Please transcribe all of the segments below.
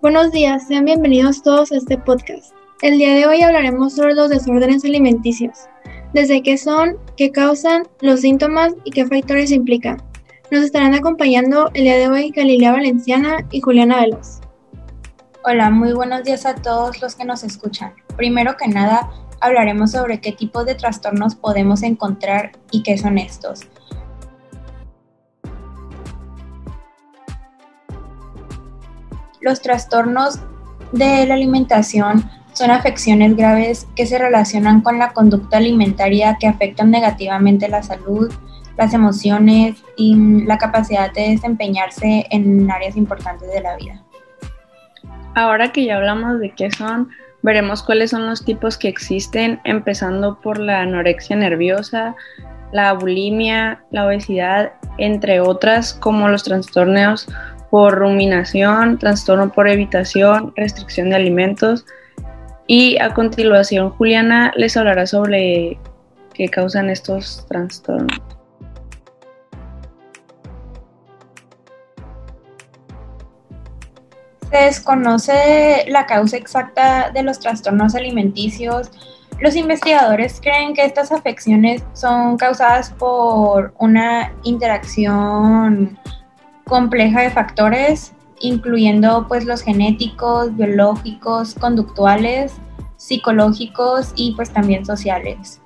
Buenos días, sean bienvenidos todos a este podcast. El día de hoy hablaremos sobre los desórdenes alimenticios, desde qué son, qué causan, los síntomas y qué factores implican. Nos estarán acompañando el día de hoy Galilea Valenciana y Juliana Veloz. Hola, muy buenos días a todos los que nos escuchan. Primero que nada, hablaremos sobre qué tipos de trastornos podemos encontrar y qué son estos. Los trastornos de la alimentación son afecciones graves que se relacionan con la conducta alimentaria que afectan negativamente la salud, las emociones y la capacidad de desempeñarse en áreas importantes de la vida. Ahora que ya hablamos de qué son, veremos cuáles son los tipos que existen, empezando por la anorexia nerviosa, la bulimia, la obesidad, entre otras, como los trastornos por ruminación, trastorno por evitación, restricción de alimentos. Y a continuación, Juliana les hablará sobre qué causan estos trastornos. Se desconoce la causa exacta de los trastornos alimenticios. Los investigadores creen que estas afecciones son causadas por una interacción compleja de factores, incluyendo pues los genéticos, biológicos, conductuales, psicológicos y pues también sociales.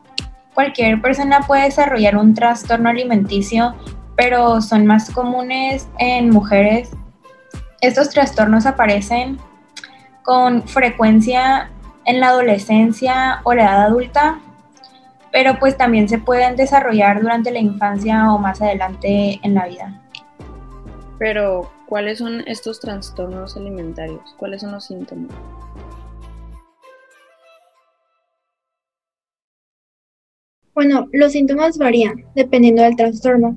Cualquier persona puede desarrollar un trastorno alimenticio, pero son más comunes en mujeres. Estos trastornos aparecen con frecuencia en la adolescencia o la edad adulta, pero pues también se pueden desarrollar durante la infancia o más adelante en la vida. Pero, ¿cuáles son estos trastornos alimentarios? ¿Cuáles son los síntomas? Bueno, los síntomas varían dependiendo del trastorno.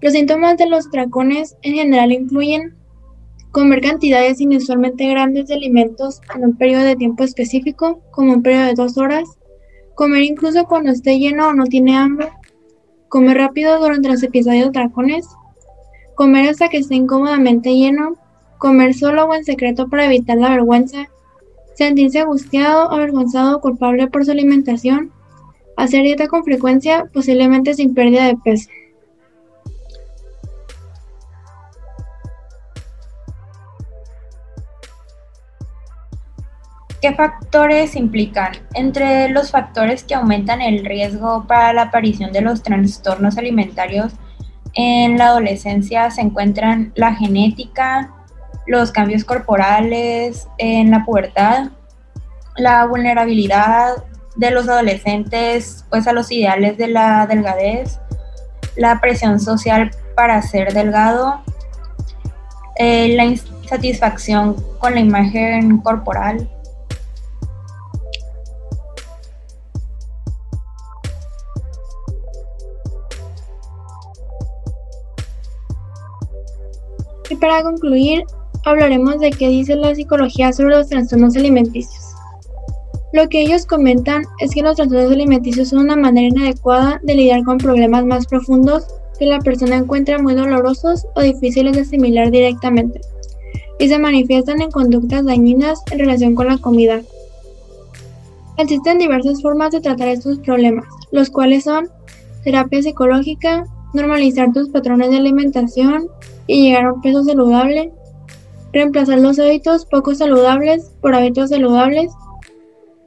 Los síntomas de los tracones en general incluyen comer cantidades inusualmente grandes de alimentos en un periodo de tiempo específico, como un periodo de dos horas, comer incluso cuando esté lleno o no tiene hambre, comer rápido durante los episodios de tracones, comer hasta que esté incómodamente lleno, comer solo o en secreto para evitar la vergüenza, sentirse angustiado, avergonzado o culpable por su alimentación, hacer dieta con frecuencia, posiblemente sin pérdida de peso. ¿Qué factores implican? Entre los factores que aumentan el riesgo para la aparición de los trastornos alimentarios en la adolescencia se encuentran la genética, los cambios corporales en la pubertad, la vulnerabilidad de los adolescentes pues a los ideales de la delgadez, la presión social para ser delgado, eh, la insatisfacción con la imagen corporal, Y para concluir, hablaremos de qué dice la psicología sobre los trastornos alimenticios. Lo que ellos comentan es que los trastornos alimenticios son una manera inadecuada de lidiar con problemas más profundos que la persona encuentra muy dolorosos o difíciles de asimilar directamente, y se manifiestan en conductas dañinas en relación con la comida. Existen diversas formas de tratar estos problemas, los cuales son terapia psicológica, normalizar tus patrones de alimentación, y llegar a un peso saludable, reemplazar los hábitos poco saludables por hábitos saludables,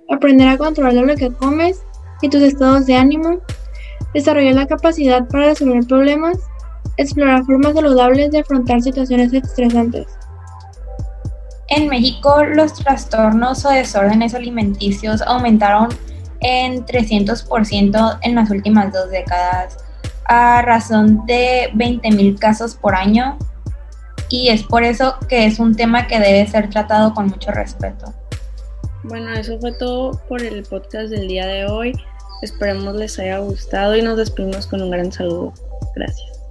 aprender a controlar lo que comes y tus estados de ánimo, desarrollar la capacidad para resolver problemas, explorar formas saludables de afrontar situaciones estresantes. En México, los trastornos o desórdenes alimenticios aumentaron en 300% en las últimas dos décadas a razón de 20.000 casos por año y es por eso que es un tema que debe ser tratado con mucho respeto. Bueno, eso fue todo por el podcast del día de hoy. Esperemos les haya gustado y nos despedimos con un gran saludo. Gracias.